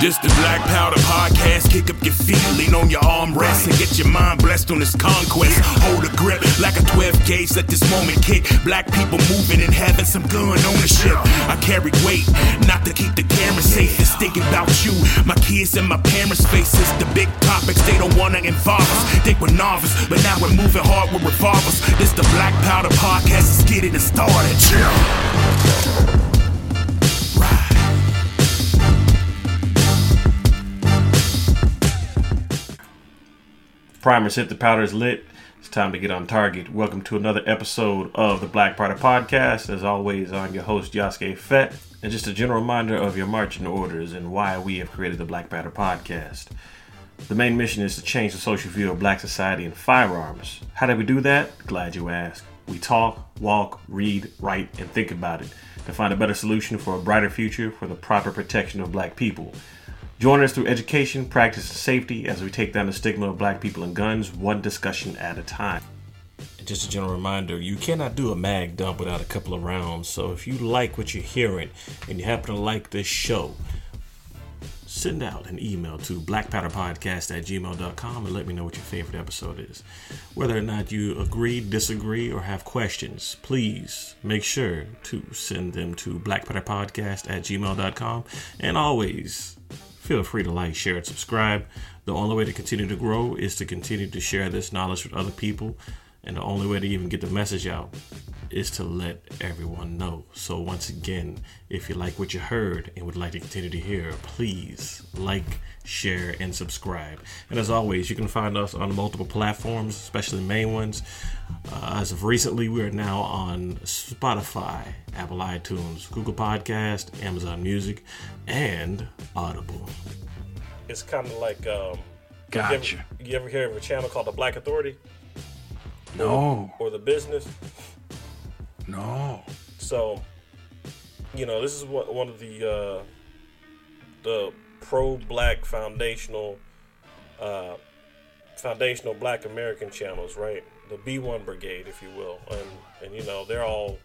This the Black Powder Podcast. Kick up your feet, lean on your armrest, and get your mind blessed on this conquest. Hold a grip like a 12 gauge. Let this moment kick. Black people moving and having some gun ownership. I carry weight, not to keep the camera safe. It's thinking about you, my kids, and my parents' faces. The big topics they don't wanna involve us. Think we're novice, but now we're moving hard with revolvers. This the Black Powder Podcast. Let's get it started. Yeah. Primers hit the powders lit. It's time to get on target. Welcome to another episode of the Black Powder Podcast. As always, I'm your host, Yasuke Fett. And just a general reminder of your marching orders and why we have created the Black Powder Podcast. The main mission is to change the social view of black society and firearms. How do we do that? Glad you asked. We talk, walk, read, write, and think about it to find a better solution for a brighter future for the proper protection of black people. Join us through education, practice, and safety as we take down the stigma of black people and guns, one discussion at a time. Just a general reminder you cannot do a mag dump without a couple of rounds. So if you like what you're hearing and you happen to like this show, send out an email to blackpowderpodcast at gmail.com and let me know what your favorite episode is. Whether or not you agree, disagree, or have questions, please make sure to send them to blackpowderpodcast at gmail.com. And always feel free to like, share, and subscribe. The only way to continue to grow is to continue to share this knowledge with other people. And the only way to even get the message out is to let everyone know. So, once again, if you like what you heard and would like to continue to hear, please like, share, and subscribe. And as always, you can find us on multiple platforms, especially main ones. Uh, as of recently, we are now on Spotify, Apple iTunes, Google Podcast, Amazon Music, and Audible. It's kind of like um, Gotcha. You ever, you ever hear of a channel called the Black Authority? No. Or the Business? No. So, you know, this is what one of the uh, the pro-black foundational uh, foundational Black American channels, right? The B1 Brigade, if you will, and and you know they're all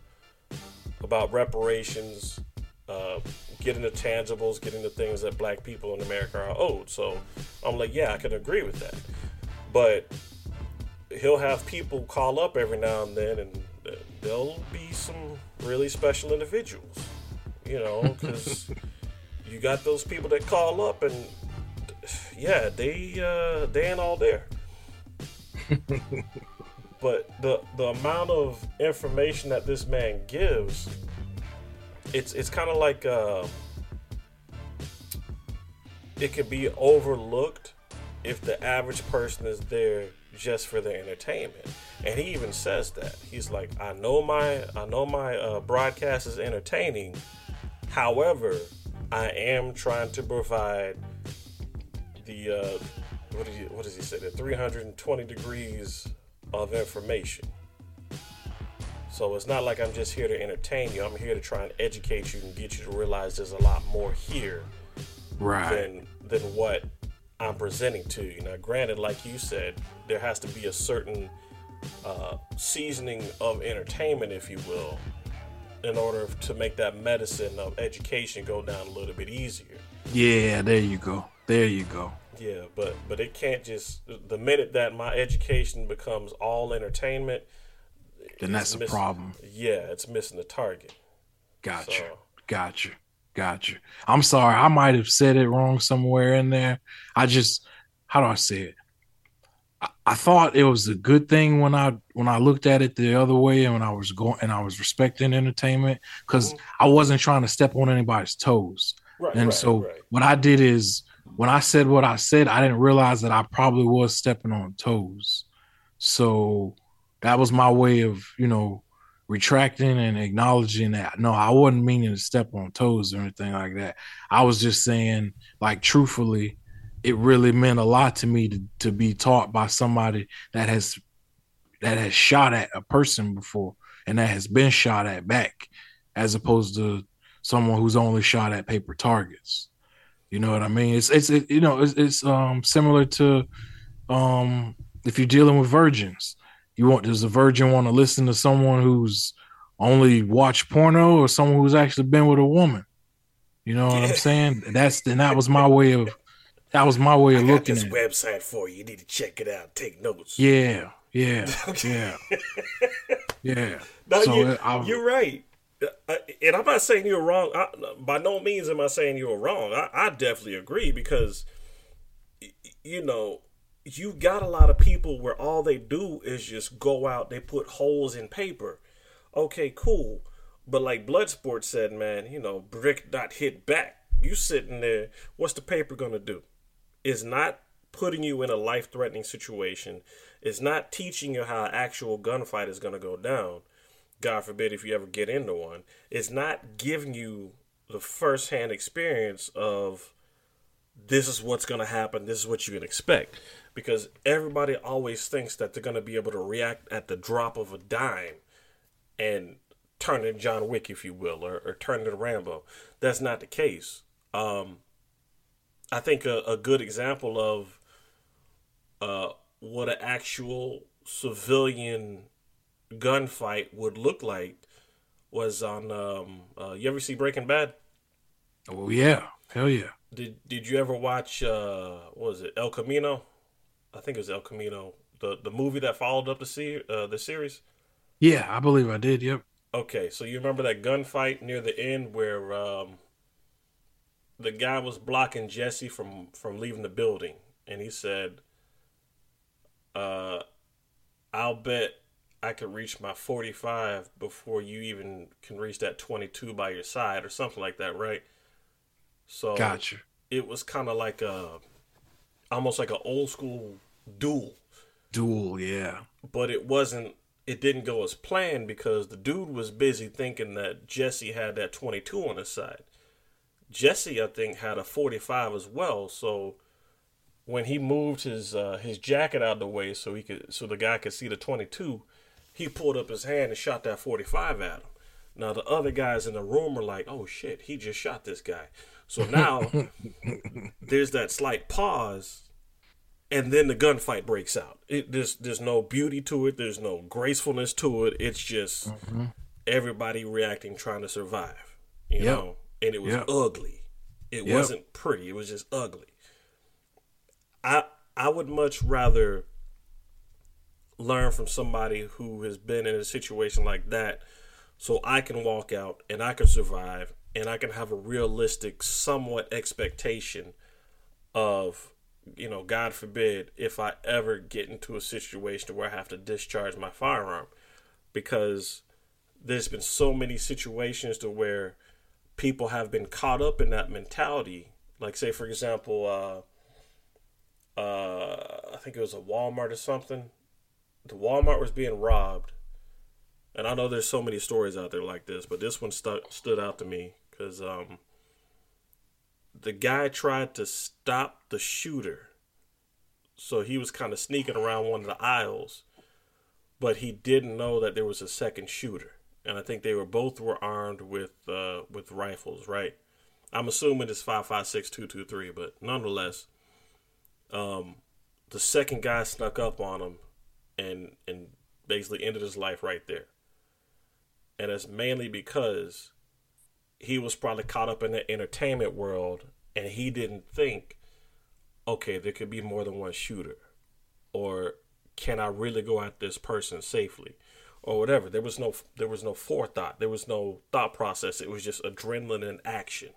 about reparations, uh, getting the tangibles, getting the things that Black people in America are owed. So I'm like, yeah, I can agree with that, but he'll have people call up every now and then, and there'll be some really special individuals, you know, because you got those people that call up and yeah, they uh, they ain't all there. but the the amount of information that this man gives, it's it's kind of like uh, it could be overlooked if the average person is there just for their entertainment. And he even says that he's like, I know my I know my uh, broadcast is entertaining. However, I am trying to provide the uh, what what does he say? The 320 degrees of information. So it's not like I'm just here to entertain you. I'm here to try and educate you and get you to realize there's a lot more here Right. than than what I'm presenting to you. Now, granted, like you said, there has to be a certain uh, seasoning of entertainment, if you will, in order to make that medicine of education go down a little bit easier. Yeah, there you go. There you go. Yeah, but but it can't just the minute that my education becomes all entertainment, Then that's a miss- problem. Yeah, it's missing the target. Gotcha. So- Gotcha. Gotcha. I'm sorry. I might have said it wrong somewhere in there. I just how do I say it? I, thought it was a good thing when I when I looked at it the other way and when I was going and I was respecting entertainment because mm-hmm. I wasn't trying to step on anybody's toes. Right, And right, so right. what I did is when I said what I said, I didn't realize that I probably was stepping on toes. So that was my way of, you know, retracting and acknowledging that. No, I wasn't meaning to step on toes or anything like that. I was just saying, like, truthfully, it really meant a lot to me to, to be taught by somebody that has that has shot at a person before and that has been shot at back, as opposed to someone who's only shot at paper targets. You know what I mean? It's it's it, you know it's, it's um similar to um if you're dealing with virgins. You want does a virgin want to listen to someone who's only watched porno or someone who's actually been with a woman? You know what I'm saying? That's and that was my way of that was my way of looking this at it. website for you. You need to check it out. Take notes. Yeah, yeah, yeah, yeah. No, So you, I- you're right. Uh, and I'm not saying you're wrong. I, by no means am I saying you're wrong. I, I definitely agree because, you know, you got a lot of people where all they do is just go out, they put holes in paper. Okay, cool. But like Bloodsport said, man, you know, brick not hit back. You sitting there, what's the paper gonna do? It's not putting you in a life threatening situation. is not teaching you how actual gunfight is gonna go down. God forbid if you ever get into one. It's not giving you the first hand experience of this is what's going to happen, this is what you can expect. Because everybody always thinks that they're going to be able to react at the drop of a dime and turn into John Wick, if you will, or, or turn into Rambo. That's not the case. Um, I think a, a good example of uh, what an actual civilian gunfight would look like was on. Um, uh, you ever see Breaking Bad? Oh yeah, hell yeah. Did Did you ever watch? Uh, what was it El Camino? I think it was El Camino, the the movie that followed up the se- uh, the series. Yeah, I believe I did. Yep. Okay, so you remember that gunfight near the end where um, the guy was blocking Jesse from from leaving the building, and he said, uh, "I'll bet I could reach my 45 before you even can reach that 22 by your side, or something like that, right?" So Gotcha. it was kind of like a, almost like an old school duel Duel. Yeah. but it wasn't it didn't go as planned because the dude was busy thinking that Jesse had that 22 on his side. Jesse I think had a 45 as well, so when he moved his uh, his jacket out of the way so he could so the guy could see the 22, he pulled up his hand and shot that 45 at him. Now the other guys in the room are like, "Oh shit, he just shot this guy." So now there's that slight pause and then the gunfight breaks out. It there's there's no beauty to it. There's no gracefulness to it. It's just everybody reacting, trying to survive. You Yep. know, and it was Yep. ugly. It Yep. wasn't pretty. It was just ugly. I I would much rather learn from somebody who has been in a situation like that, so I can walk out and I can survive and I can have a realistic, somewhat expectation of you know, God forbid, if I ever get into a situation where I have to discharge my firearm, because there's been so many situations to where people have been caught up in that mentality. Like, say, for example, uh, uh, I think it was a Walmart or something. The Walmart was being robbed, and I know there's so many stories out there like this, but this one stu- stood out to me because um, the guy tried to stop the shooter. So he was kind of sneaking around one of the aisles, but he didn't know that there was a second shooter. And I think they were both were armed with uh, with rifles, right? I'm assuming it's five five six two two three, but nonetheless, um, the second guy snuck up on him and and basically ended his life right there. And it's mainly because he was probably caught up in the entertainment world and he didn't think okay there could be more than one shooter or can i really go at this person safely or whatever. There was no there was no forethought. There was no thought process. It was just adrenaline and action.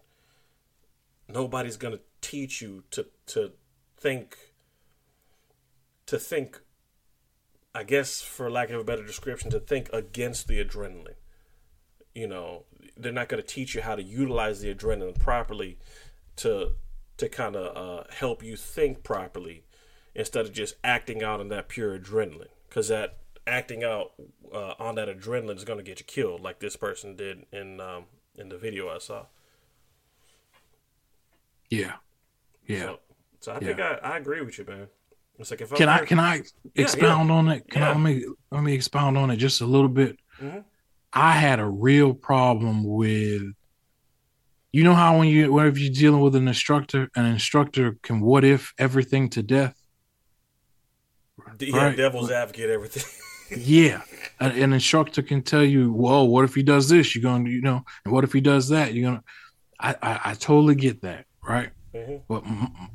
Nobody's to teach you to to think to think i guess for lack of a better description to think against the adrenaline. You know they're not to teach you how to utilize the adrenaline properly to to kind of uh, help you think properly instead of just acting out on that pure adrenaline. Because that acting out uh, on that adrenaline is going to get you killed like this person did in um, in the video i saw Yeah. Yeah. so, so i think I, I agree with you man it's like if Can I'm I can I yeah. expound on it? Can Yeah. I let me let me expound on it just a little bit? Mhm. I had a real problem with you know how when you whenever you're dealing with an instructor, an instructor can what if everything to death. yeah right. devil's advocate everything Yeah. An, an instructor can tell you, well, what if he does this? You're gonna, you know, and what if he does that? You're gonna I, I, I totally get that, right? Mm-hmm. But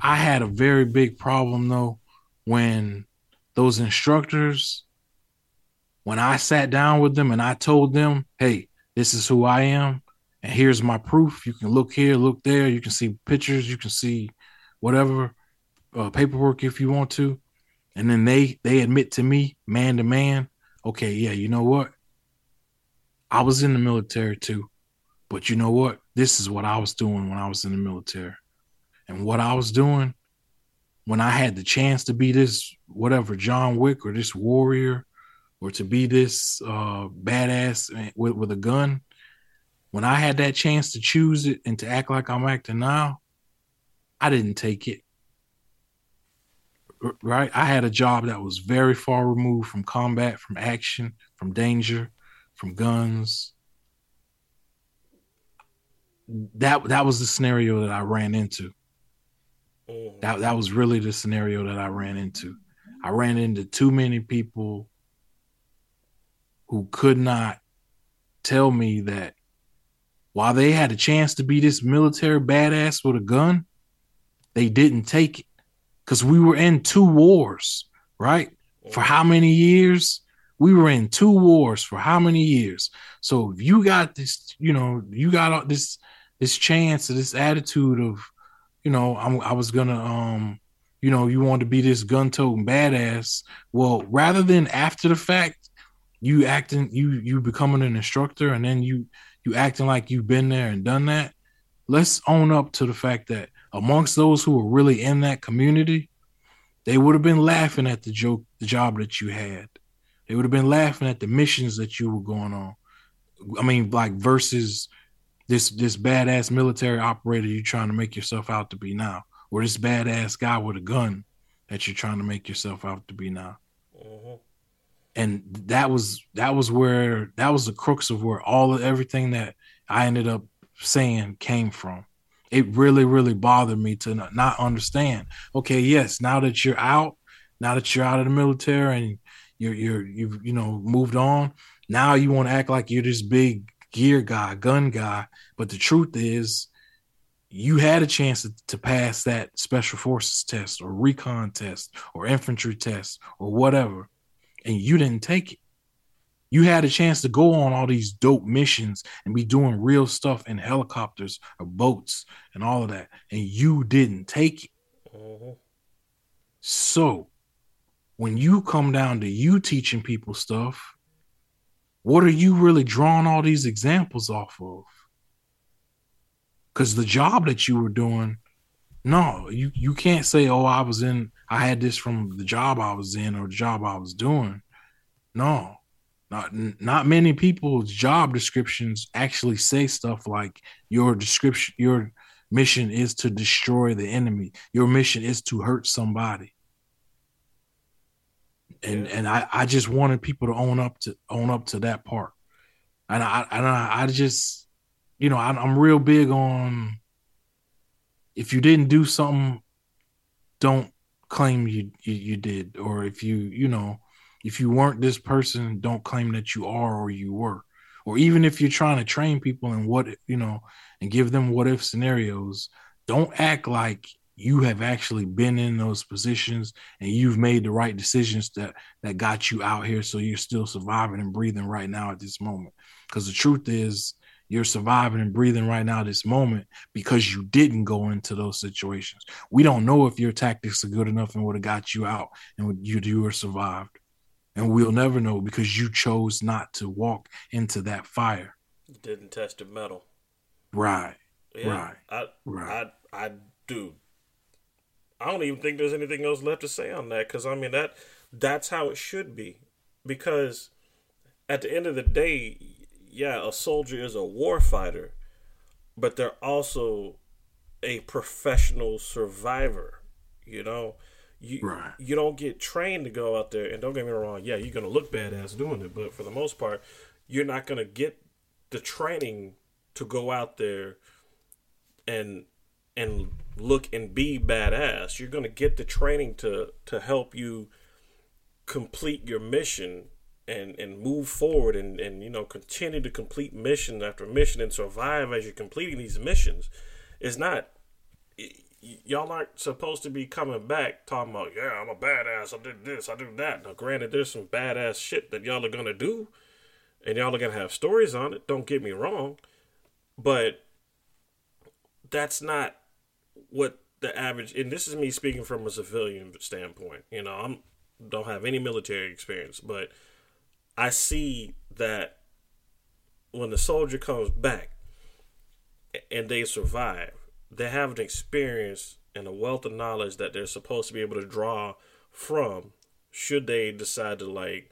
I had a very big problem though when those instructors, when I sat down with them and I told them, "Hey, this is who I am, and here's my proof. You can look here, look there. You can see pictures. You can see whatever uh, paperwork if you want to." And then they they admit to me, man to man, okay, yeah, you know what? I was in the military too. But you know what? This is what I was doing when I was in the military. And what I was doing when I had the chance to be this, whatever, John Wick or this warrior or to be this uh, badass with, with a gun, when I had that chance to choose it and to act like I'm acting now, I didn't take it. Right? I had a job that was very far removed from combat, from action, from danger, from guns, that that was the scenario that I ran into. Mm-hmm. That that was really the scenario that I ran into. I ran into too many people who could not tell me that while they had a chance to be this military badass with a gun, they didn't take it. Cause we were in two wars, right? For how many years? We were in two wars for how many years? So if you got this, you know, you got this this chance or this attitude of, you know, I'm, I was gonna, um, you know, you want to be this gun toting badass. Well, rather than after the fact, you acting, you you becoming an instructor, and then you you acting like you've been there and done that. Let's own up to the fact that amongst those who were really in that community, they would have been laughing at the joke, the job that you had. They would have been laughing at the missions that you were going on. I mean, like versus this this badass military operator you're trying to make yourself out to be now, or this badass guy with a gun that you're trying to make yourself out to be now. Mm-hmm. And that was that was where that was the crux of where all of everything that I ended up saying came from. It really, really bothered me to not, not understand. Okay, yes, now that you're out, now that you're out of the military and you're you're you've you know moved on, now you want to act like you're this big gear guy, gun guy. But the truth is, you had a chance to, to, pass that special forces test or recon test or infantry test or whatever, and you didn't take it. You had a chance to go on all these dope missions and be doing real stuff in helicopters or boats and all of that, and you didn't take it. Mm-hmm. So, when you come down to you teaching people stuff, what are you really drawing all these examples off of? Because the job that you were doing, no, you, you can't say, oh, I was in, I had this from the job I was in or the job I was doing. No, not not many people's job descriptions actually say stuff like your description, your mission is to destroy the enemy. Your mission is to hurt somebody. And and I, I just wanted people to own up to own up to that part. And i and i, I just you know I, i'm real big on if you didn't do something don't claim you, you you did. Or if you you know if you weren't this person don't claim that you are or you were. Or even if you're trying to train people in what you know and give them what if scenarios don't act like you have actually been in those positions and you've made the right decisions that that got you out here. So you're still surviving and breathing right now at this moment. Because the truth is you're surviving and breathing right now this moment because you didn't go into those situations. We don't know if your tactics are good enough and would have got you out and you you were survived and we'll never know because you chose not to walk into that fire. Didn't test the mettle. Right yeah, right I, right. I, I do. I don't even think there's anything else left to say on that because I mean that that's how it should be. Because at the end of the day, yeah, a soldier is a war fighter, but they're also a professional survivor. You know, you right. you don't get trained to go out there and don't get me wrong, yeah, you're gonna look badass doing it, but for the most part, you're not gonna get the training to go out there and and look and be badass. You're going to get the training to to help you complete your mission and and move forward and and you know continue to complete mission after mission and survive as you're completing these missions it's not y'all aren't supposed to be coming back talking about yeah I'm a badass I did this I do that. Now granted there's some badass shit that y'all are gonna do and y'all are gonna have stories on it don't get me wrong but that's not what the average and this is me speaking from a civilian standpoint you know i'm don't have any military experience but i see that when the soldier comes back and they survive they have an experience and a wealth of knowledge that they're supposed to be able to draw from should they decide to like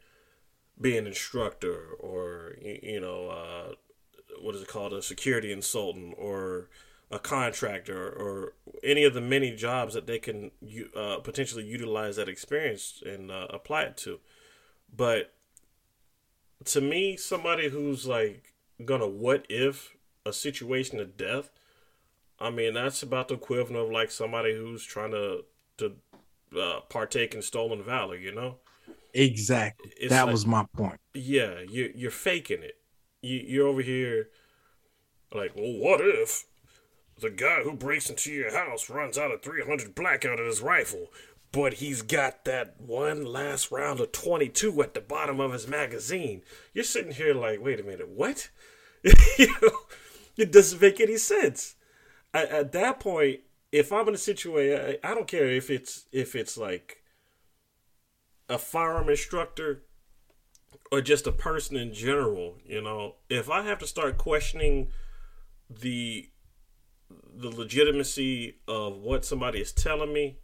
be an instructor or you know uh, what is it called? A security consultant or a contractor or any of the many jobs that they can uh, potentially utilize that experience and uh, apply it to. But to me somebody who's like gonna what if a situation of death i mean that's about the equivalent of like somebody who's trying to to uh, partake in stolen valor you know Exactly. It's that like- was my point. yeah, you you're faking it. You you're over here like, well, what if the guy who breaks into your house runs out of 300 blackout at his rifle, but he's got that one last round of 22 at the bottom of his magazine? You're sitting here like, wait a minute, what? you know, it doesn't make any sense. At, at that point, if I'm in a situation, I, I don't care if it's if it's like a firearm instructor or just a person in general, you know, if I have to start questioning the the legitimacy of what somebody is telling me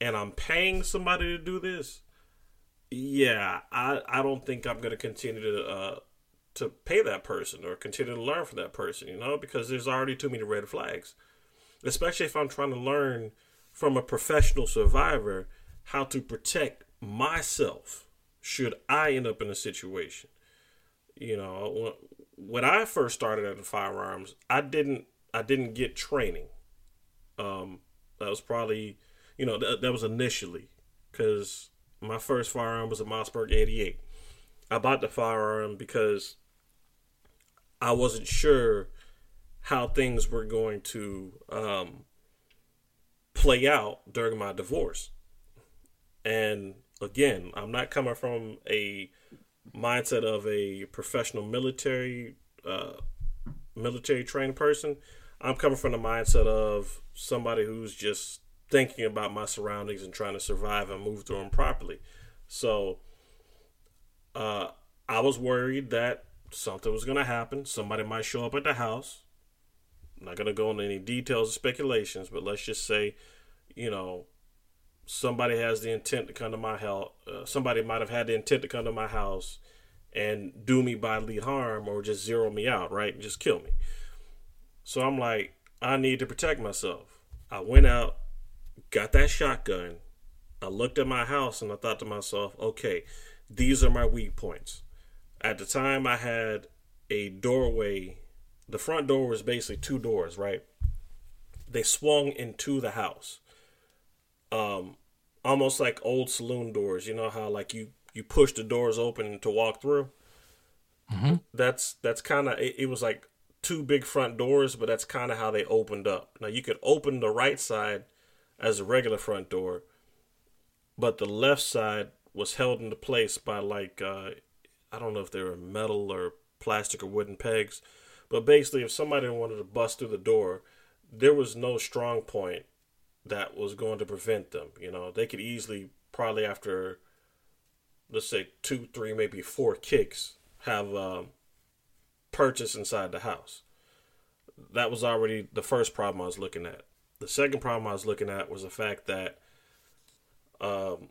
and I'm paying somebody to do this, yeah, I I don't think I'm to continue to uh to pay that person or continue to learn from that person, you know, because there's already too many red flags. Especially if I'm trying to learn from a professional survivor how to protect myself should I end up in a situation. You know, when, I first started at the firearms, I didn't I didn't get training. Um, that was probably, you know, that, that was initially because my first firearm was a Mossberg 88. I bought the firearm because I wasn't sure how things were going to um, play out during my divorce. And again, I'm not coming from a mindset of a professional military uh, military trained person. I'm coming from the mindset of somebody who's just thinking about my surroundings and trying to survive and move through them properly. So uh, I was worried that something was going to happen. Somebody might show up at the house. I'm not going to go into any details or speculations, but let's just say, you know, somebody has the intent to come to my house. Uh, somebody might have had the intent to come to my house and do me bodily harm or just zero me out, right? Just kill me. So I'm like, I need to protect myself. I went out, got that shotgun. I looked at my house and I thought to myself, okay, these are my weak points. At the time, I had a doorway. The front door was basically two doors, right? They swung into the house. Um almost like old saloon doors. You know how like you you push the doors open to walk through? That's that's kind of it, it was like two big front doors but that's kind of how they opened up. Now you could open the right side as a regular front door but the left side was held into place by like uh i don't know if they were metal or plastic or wooden pegs but basically if somebody wanted to bust through the door there was no strong point that was going to prevent them. You know, they could easily, probably after, let's say, two, three, maybe four kicks, have um, purchase inside the house. That was already the first problem I was looking at. The second problem I was looking at was the fact that um,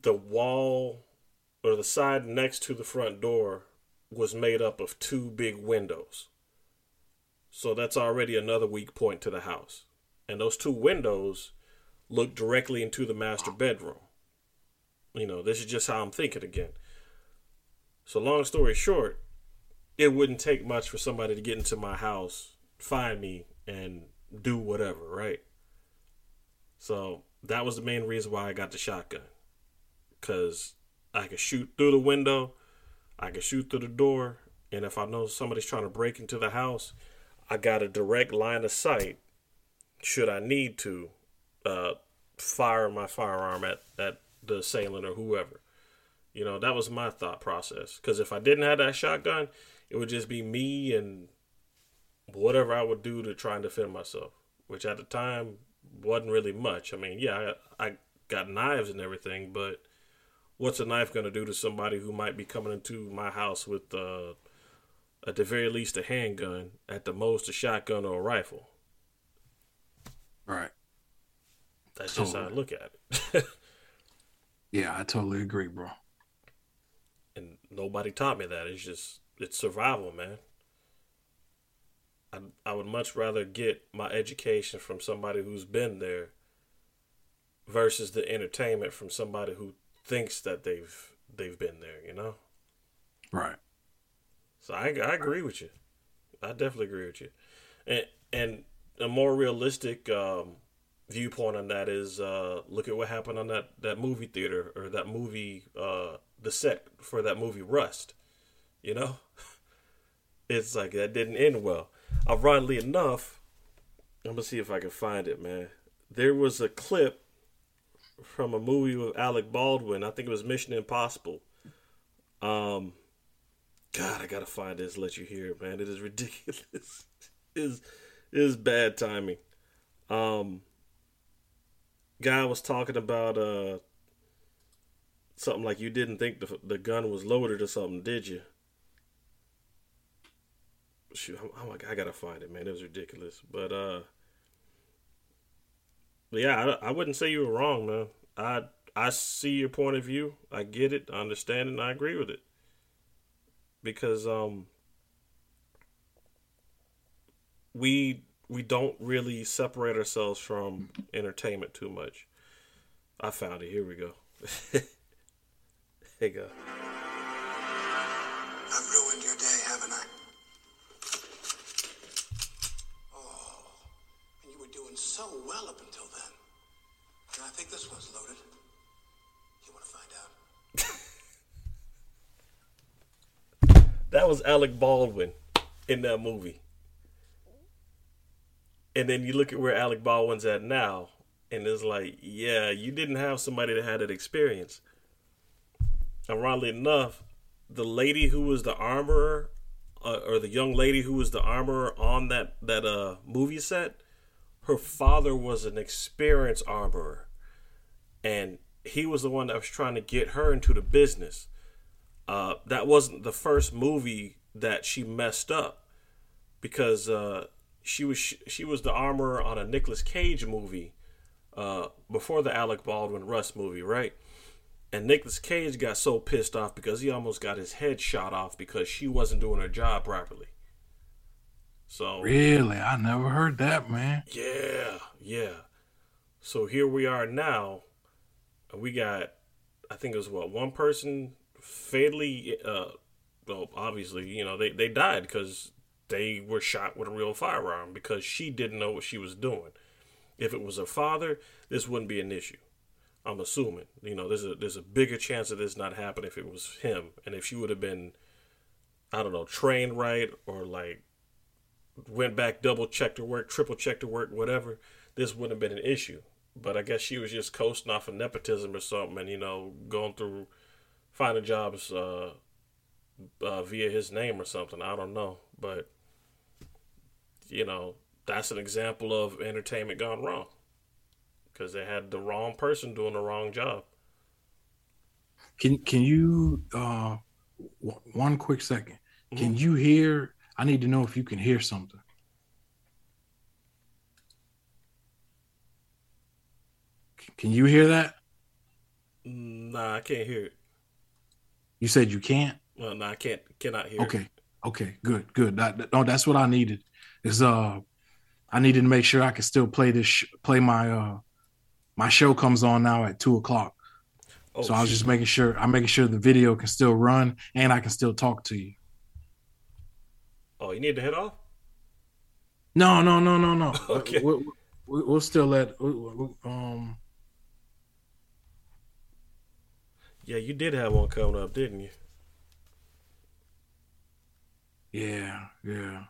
the wall or the side next to the front door was made up of two big windows. So that's already another weak point to the house and those two windows look directly into the master bedroom. You know, this is just how I'm thinking again. So, long story short, it wouldn't take much for somebody to get into my house, find me, and do whatever, right? So, that was the main reason why I got the shotgun. Because I can shoot through the window, I can shoot through the door, and if I know somebody's trying to break into the house, I got a direct line of sight. Should I need to, uh, fire my firearm at at the assailant or whoever. You know, that was my thought process. Because if I didn't have that shotgun, it would just be me and whatever I would do to try and defend myself, which at the time wasn't really much. I mean, yeah, I, I got knives and everything, but what's a knife going to do to somebody who might be coming into my house with, uh, at the very least, a handgun, at the most, a shotgun or a rifle? Right. That's just how I look at it. yeah, I totally agree, bro. And nobody taught me that. It's just it's survival, man. I I would much rather get my education from somebody who's been there versus the entertainment from somebody who thinks that they've they've been there, you know? Right. So I I agree with you. I definitely agree with you. And and a more realistic um, viewpoint on that is uh, look at what happened on that, that movie theater or that movie, uh, the set for that movie Rust. You know, it's like that didn't end well. Ironically enough, I'm gonna see if I can find it, man. There was a clip from a movie with Alec Baldwin. I think it was Mission Impossible. Um, God, I gotta find this. Let you hear man. It is ridiculous. is is bad timing. Um, guy was talking about uh something like you didn't think the the gun was loaded or something, did you? Shoot, I'm, I'm, I gotta find it, man. It was ridiculous, but uh, yeah, I, I wouldn't say you were wrong, man. I I see your point of view. I get it. I understand it. and I agree with it because um we we don't really separate ourselves from entertainment too much. I found it. Here we go. Here you go. That was Alec Baldwin in that movie. And then you look at where Alec Baldwin's at now, and it's like, yeah, you didn't have somebody that had that experience. And Ironically enough, the lady who was the armorer, uh, or the young lady who was the armorer on that that uh movie set, her father was an experienced armorer, and he was the one that was trying to get her into the business. Uh, that wasn't the first movie that she messed up, because uh, she was she was the armorer on a Nicolas Cage movie uh, before the Alec Baldwin Rust movie, right? And Nicolas Cage got so pissed off because he almost got his head shot off because she wasn't doing her job properly. So really, I never heard that, man. Yeah, yeah. So here we are now. We got, I think it was what one person fatally. Uh, well, obviously, you know they they died because they were shot with a real firearm because she didn't know what she was doing. If it was her father, this wouldn't be an issue. I'm assuming. You know, there's a there's a bigger chance of this not happening if it was him, and if she would have been, I don't know, trained right or like went back, double checked her work, triple checked her work, whatever, this wouldn't have been an issue. But I guess she was just coasting off of nepotism or something, and you know, going through finding jobs uh, uh, via his name or something. I don't know, but you know, that's an example of entertainment gone wrong because they had the wrong person doing the wrong job. Can can you uh w- one quick 2nd mm-hmm. Can you hear? I need to know if you can hear something. Can you hear that? Nah, I can't hear it. You said you can't. Well, no, I can't. Cannot hear. Okay. Okay. Good. Good. That, no, that's what I needed is uh I needed to make sure I could still play this sh- play my uh my show comes on now at two o'clock. Oh, so I was just making sure I'm making sure the video can still run and I can still talk to you. Oh, you need to head off? No, no, no, no, no. okay. We'll, we'll, still let um. Yeah, you did have one coming up, didn't you? Yeah, yeah.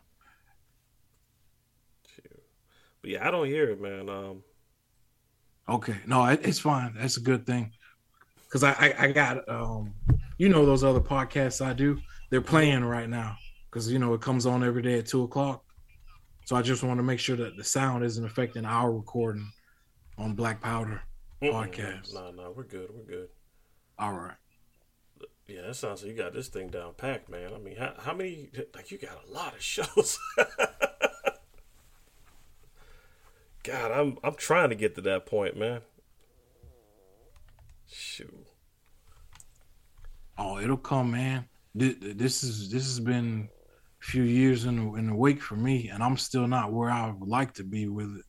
But yeah, I don't hear it, man. Um, Okay, no, it, it's fine. That's a good thing. Cause I, I, I got um, you know those other podcasts I do. They're playing right now because you know it comes on every day at two o'clock. So I just want to make sure that the sound isn't affecting our recording on Black Powder podcast. No, no, we're good. We're good. All right. Yeah, that sounds like you got this thing down packed, man. I mean, how, how many? Like, you got a lot of shows. God, I'm I'm trying to get to that point, man. Shoot. Oh, it'll come, man. This, this is this has been a few years in the, in the wake for me, and I'm still not where I would like to be with it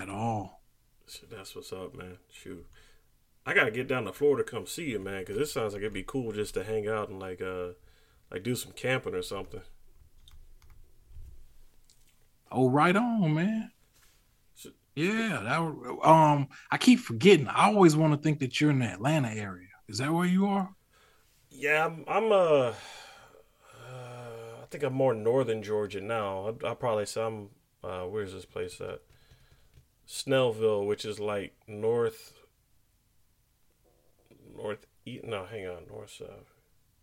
at all. Shit, That's what's up, man. Shoot. I gotta get down to Florida to come see you, man, because it sounds like it'd be cool just to hang out and like uh like do some camping or something. Oh, right on, man. Yeah, that um, I keep forgetting. I always want to think that you're in the Atlanta area. Is that where you are? Yeah, I'm. I'm uh, uh, I think I'm more northern Georgia now. I I probably say I'm. Uh, where's this place at? Snellville, which is like north. North. No, hang on. North south.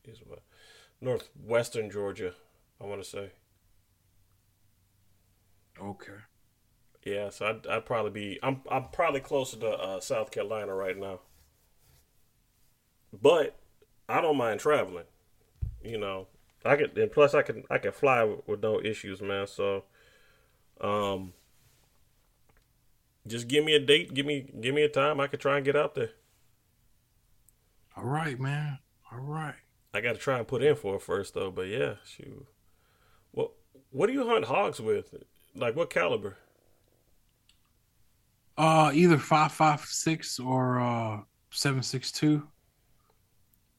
East west. Northwestern Georgia. I want to say. Okay. Yeah, so I'd, I'd probably be. I'm. I'm probably closer to uh, South Carolina right now. But I don't mind traveling. You know, I could, and plus I can I can fly with, with no issues, man. So, um, just give me a date, give me give me a time. I could try and get out there. All right, man. All right. I got to try and put in for it first, though. But yeah, shoot. What what do you hunt hogs with? Like what caliber? Uh, either five five six or uh seven six two.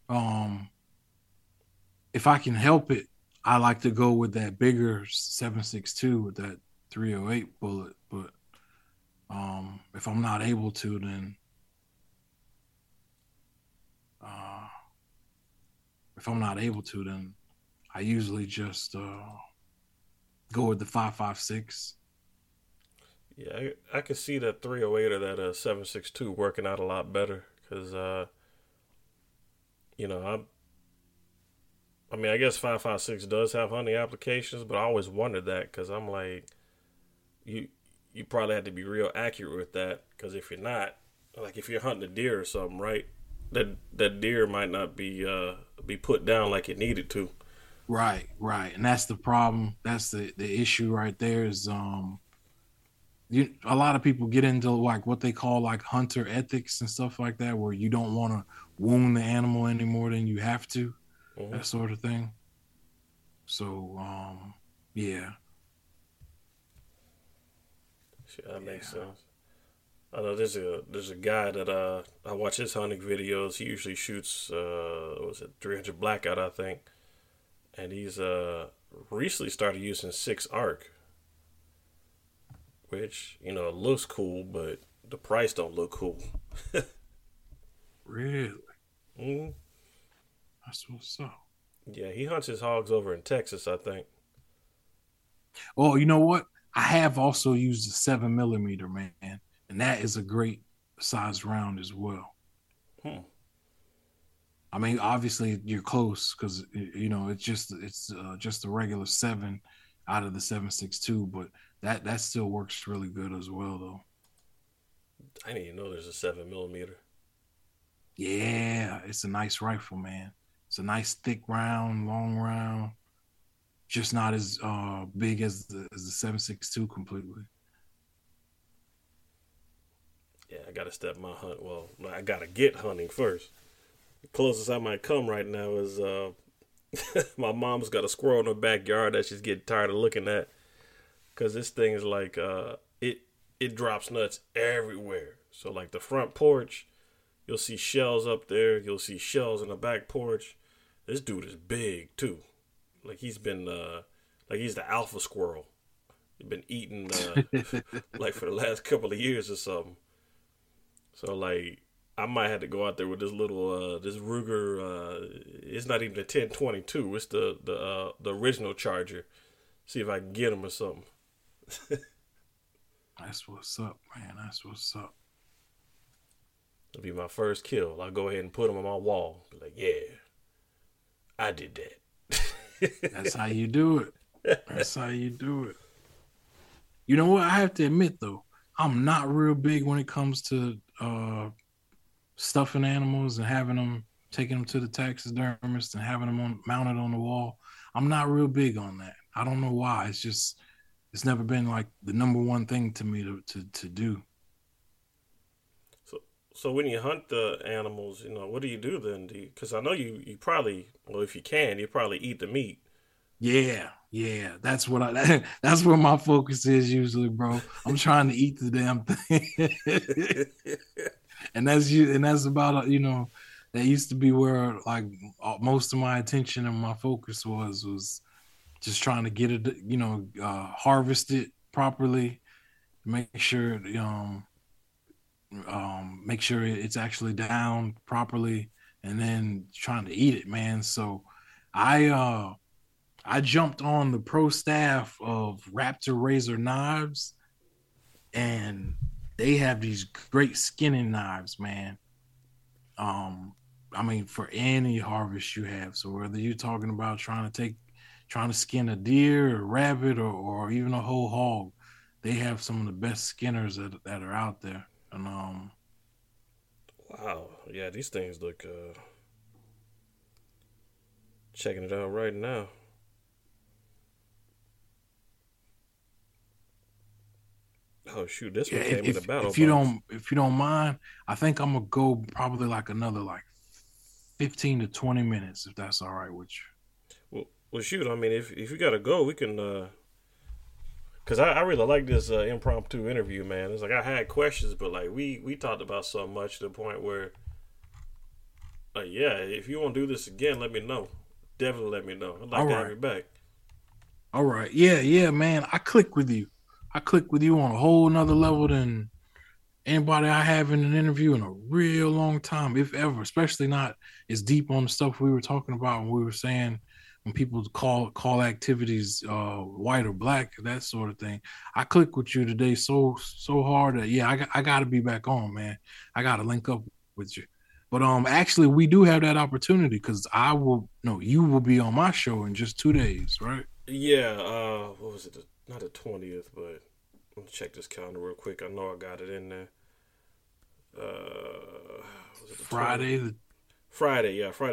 Um, if I can help it, I like to go with that bigger seven six two with that three oh eight bullet. But um, if I'm not able to, then uh, if I'm not able to, then I usually just uh go with the five five six. Yeah, I, I could see that 308 or that uh, 762 working out a lot better because, uh, you know, I'm. I mean, I guess 556 does have hunting applications, but I always wondered that because I'm like, you you probably have to be real accurate with that because if you're not, like if you're hunting a deer or something, right, that that deer might not be uh be put down like it needed to. Right, right, and that's the problem. That's the the issue right there. Is um, you a lot of people get into like what they call like hunter ethics and stuff like that, where you don't want to wound the animal any more than you have to, Mhm. that sort of thing. So um, yeah, Shit, that makes sense. I know there's a there's a guy that uh I watch his hunting videos. He usually shoots uh what was it 300 blackout I think, and he's uh recently started using six arc, which you know looks cool, but the price don't look cool. really, hmm I suppose so. Yeah, he hunts his hogs over in Texas, I think. Oh, you know what? I have also used a seven millimeter man, and that is a great size round as well. Hmm. I mean, obviously you're close because you know it's just it's uh, just a regular seven out of the seven six two, but that that still works really good as well, though. I didn't even know there's a seven millimeter. Yeah, it's a nice rifle, man. It's a nice thick round, long round, just not as uh big as the as the seven six two completely. Yeah, I gotta step my hunt. Well, I gotta get hunting first. The closest I might come right now is uh, my mom's got a squirrel in her backyard that she's getting tired of looking at, cause this thing is like uh, it it drops nuts everywhere. So like the front porch, you'll see shells up there. You'll see shells in the back porch. This dude is big too. Like he's been uh, like he's the alpha squirrel. He's been eating uh, like for the last couple of years or something. So like I might have to go out there with this little uh this Ruger uh it's not even the ten twenty two, it's the the uh the original charger. See if I can get him or something. That's what's up, man. That's what's up. It'll be my first kill. I'll go ahead and put him on my wall. Be like, yeah, I did that. That's how you do it. That's how you do it. You know what? I have to admit though, I'm not real big when it comes to uh stuffing animals and having them taking them to the taxidermist and having them on, mounted on the wall. I'm not real big on that. I don't know why. It's just it's never been like the number one thing to me to to, to do. So, when you hunt the animals, you know, what do you do then? Because I know you, you probably, well, if you can, you probably eat the meat. Yeah, yeah, that's what I. That's where my focus is usually, bro. I'm trying to eat the damn thing, and that's you. And that's about you know, that used to be where like most of my attention and my focus was was just trying to get it, you know, uh, harvest it properly, make sure um, um, make sure it's actually down properly, and then trying to eat it, man. So I uh I jumped on the pro staff of Raptor Razor Knives, and they have these great skinning knives, man. Um, I mean, for any harvest you have. So whether you're talking about trying to take, trying to skin a deer, or rabbit, or, or even a whole hog, they have some of the best skinners that, that are out there. And um, wow, yeah, these things look. uh Checking it out right now. Oh shoot, this one yeah, came if, with a battle. if you box. don't, if you don't mind, I think I'm gonna go probably like another like fifteen to twenty minutes, if that's all right with you. Well, well, shoot. I mean, if if you gotta go, we can. uh Cause I, I really like this uh, impromptu interview, man. It's like I had questions, but like we we talked about so much to the point where, like, yeah, if you want to do this again, let me know. Definitely let me know. I'd like All to have you back. All right, yeah, yeah, man. I click with you. I click with you on a whole nother level than anybody I have in an interview in a real long time, if ever. Especially not as deep on the stuff we were talking about when we were saying when people call call activities uh, white or black, that sort of thing. I click with you today so so hard that yeah, I got, I got to be back on, man. I got to link up with you. But um, actually, we do have that opportunity because I will no, you will be on my show in just two days, right? Yeah. Uh, what was it? The, not the twentieth, but let me check this calendar real quick. I know I got it in there. Uh, was it the 20th? Friday, the Friday, yeah, Friday.